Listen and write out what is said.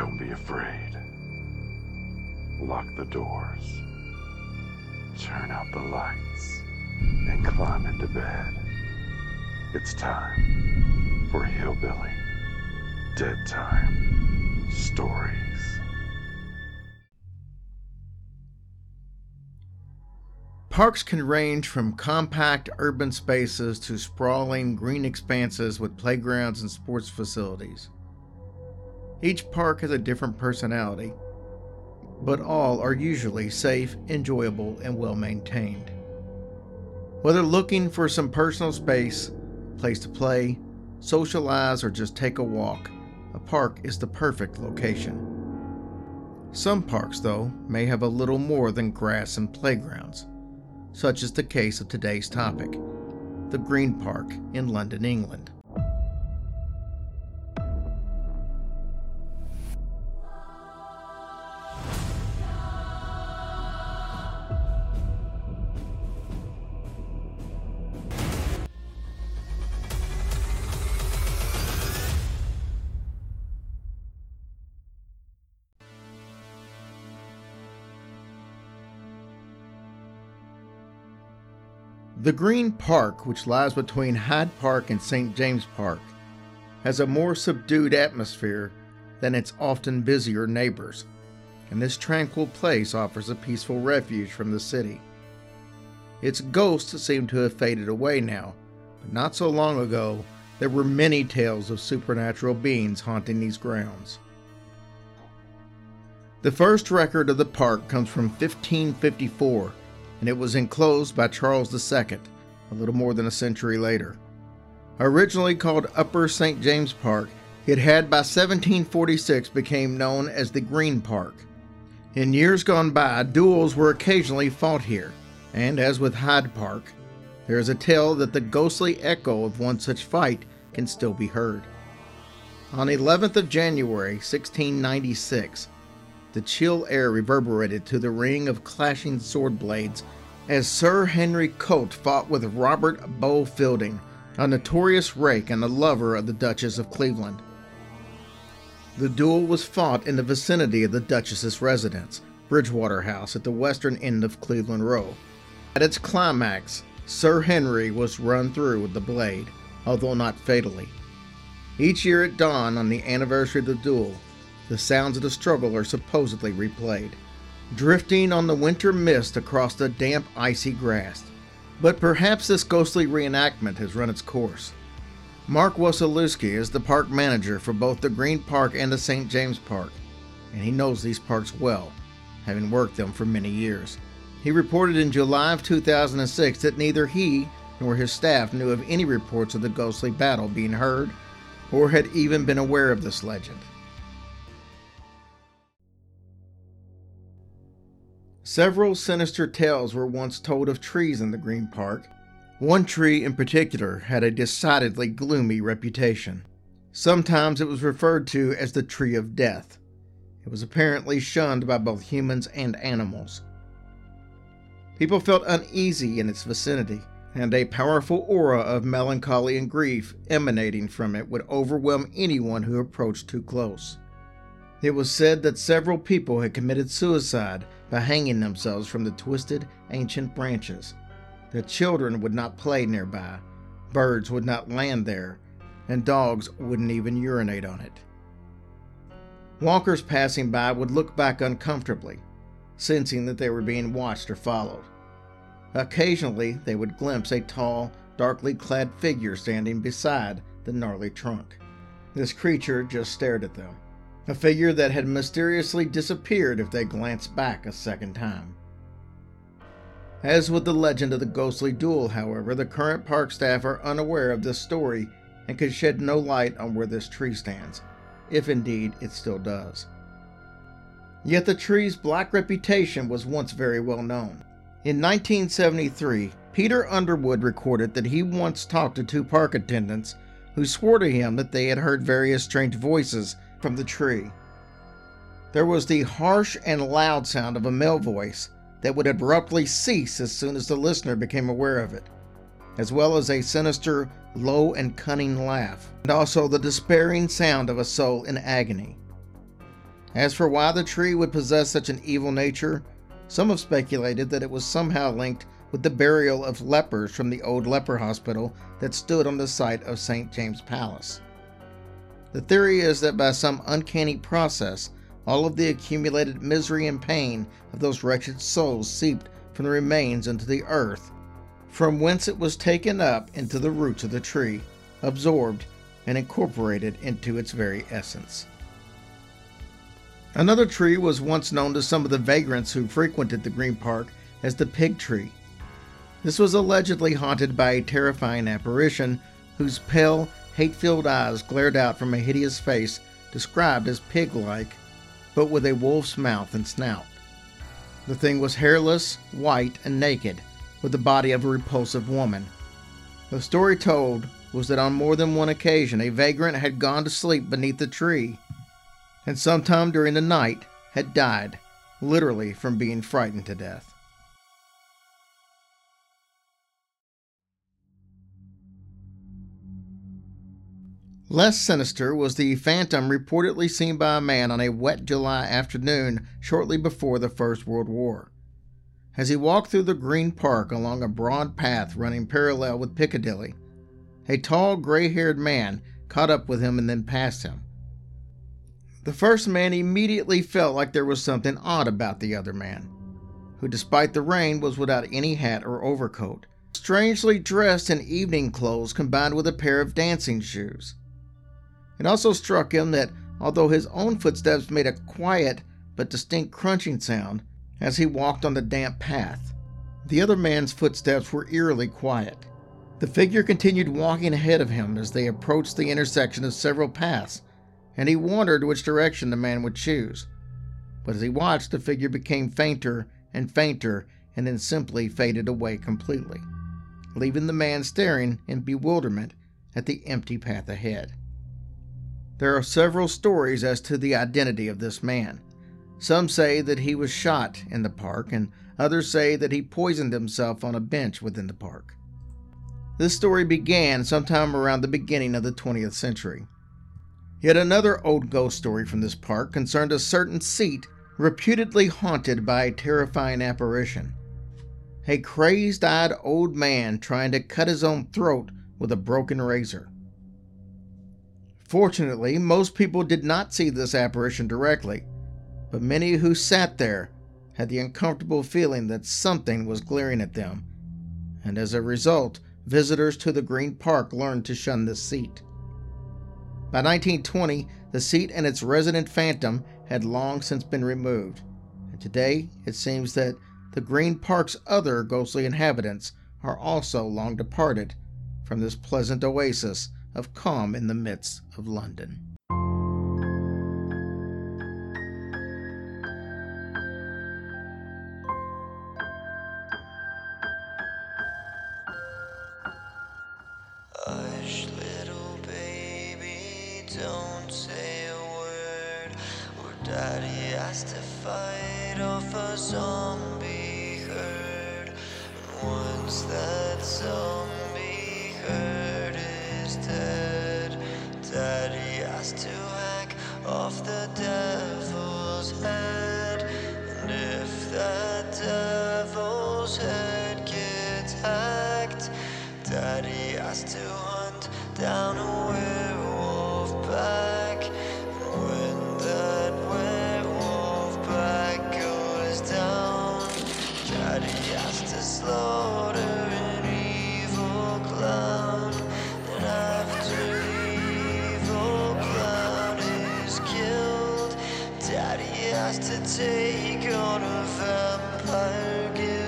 Don't be afraid. Lock the doors. Turn out the lights. And climb into bed. It's time for Hillbilly Dead Time Stories. Parks can range from compact urban spaces to sprawling green expanses with playgrounds and sports facilities. Each park has a different personality, but all are usually safe, enjoyable, and well maintained. Whether looking for some personal space, place to play, socialize, or just take a walk, a park is the perfect location. Some parks, though, may have a little more than grass and playgrounds such is the case of today's topic the Green Park in London, England. The Green Park, which lies between Hyde Park and St. James Park, has a more subdued atmosphere than its often busier neighbors, and this tranquil place offers a peaceful refuge from the city. Its ghosts seem to have faded away now, but not so long ago there were many tales of supernatural beings haunting these grounds. The first record of the park comes from 1554 and it was enclosed by Charles II a little more than a century later. Originally called Upper St. James Park, it had by 1746 became known as the Green Park. In years gone by, duels were occasionally fought here, and as with Hyde Park, there is a tale that the ghostly echo of one such fight can still be heard. On 11th of January 1696, the chill air reverberated to the ring of clashing sword blades as Sir Henry Colt fought with Robert Beau Fielding, a notorious rake and a lover of the Duchess of Cleveland. The duel was fought in the vicinity of the Duchess's residence, Bridgewater House, at the western end of Cleveland Row. At its climax, Sir Henry was run through with the blade, although not fatally. Each year at dawn on the anniversary of the duel, the sounds of the struggle are supposedly replayed, drifting on the winter mist across the damp, icy grass. But perhaps this ghostly reenactment has run its course. Mark Wasilewski is the park manager for both the Green Park and the St. James Park, and he knows these parks well, having worked them for many years. He reported in July of 2006 that neither he nor his staff knew of any reports of the ghostly battle being heard or had even been aware of this legend. Several sinister tales were once told of trees in the Green Park. One tree in particular had a decidedly gloomy reputation. Sometimes it was referred to as the Tree of Death. It was apparently shunned by both humans and animals. People felt uneasy in its vicinity, and a powerful aura of melancholy and grief emanating from it would overwhelm anyone who approached too close. It was said that several people had committed suicide by hanging themselves from the twisted, ancient branches. That children would not play nearby, birds would not land there, and dogs wouldn't even urinate on it. Walkers passing by would look back uncomfortably, sensing that they were being watched or followed. Occasionally, they would glimpse a tall, darkly clad figure standing beside the gnarly trunk. This creature just stared at them a figure that had mysteriously disappeared if they glanced back a second time. As with the legend of the ghostly duel, however, the current park staff are unaware of this story and could shed no light on where this tree stands, if indeed it still does. Yet the tree's black reputation was once very well known. In 1973, Peter Underwood recorded that he once talked to two park attendants who swore to him that they had heard various strange voices from the tree. There was the harsh and loud sound of a male voice that would abruptly cease as soon as the listener became aware of it, as well as a sinister, low, and cunning laugh, and also the despairing sound of a soul in agony. As for why the tree would possess such an evil nature, some have speculated that it was somehow linked with the burial of lepers from the old leper hospital that stood on the site of St. James Palace. The theory is that by some uncanny process, all of the accumulated misery and pain of those wretched souls seeped from the remains into the earth, from whence it was taken up into the roots of the tree, absorbed, and incorporated into its very essence. Another tree was once known to some of the vagrants who frequented the Green Park as the Pig Tree. This was allegedly haunted by a terrifying apparition whose pale, hate filled eyes glared out from a hideous face described as pig like, but with a wolf's mouth and snout. The thing was hairless, white, and naked, with the body of a repulsive woman. The story told was that on more than one occasion a vagrant had gone to sleep beneath the tree and sometime during the night had died, literally from being frightened to death. Less sinister was the phantom reportedly seen by a man on a wet July afternoon shortly before the First World War. As he walked through the Green Park along a broad path running parallel with Piccadilly, a tall, gray haired man caught up with him and then passed him. The first man immediately felt like there was something odd about the other man, who, despite the rain, was without any hat or overcoat, strangely dressed in evening clothes combined with a pair of dancing shoes. It also struck him that although his own footsteps made a quiet but distinct crunching sound as he walked on the damp path, the other man's footsteps were eerily quiet. The figure continued walking ahead of him as they approached the intersection of several paths and he wondered which direction the man would choose. But as he watched, the figure became fainter and fainter and then simply faded away completely, leaving the man staring in bewilderment at the empty path ahead. There are several stories as to the identity of this man. Some say that he was shot in the park, and others say that he poisoned himself on a bench within the park. This story began sometime around the beginning of the 20th century. Yet another old ghost story from this park concerned a certain seat reputedly haunted by a terrifying apparition. A crazed eyed old man trying to cut his own throat with a broken razor. Fortunately, most people did not see this apparition directly, but many who sat there had the uncomfortable feeling that something was glaring at them, and as a result, visitors to the Green Park learned to shun this seat. By 1920, the seat and its resident phantom had long since been removed, and today it seems that the Green Park's other ghostly inhabitants are also long departed from this pleasant oasis of calm in the midst of London. To take on a vampire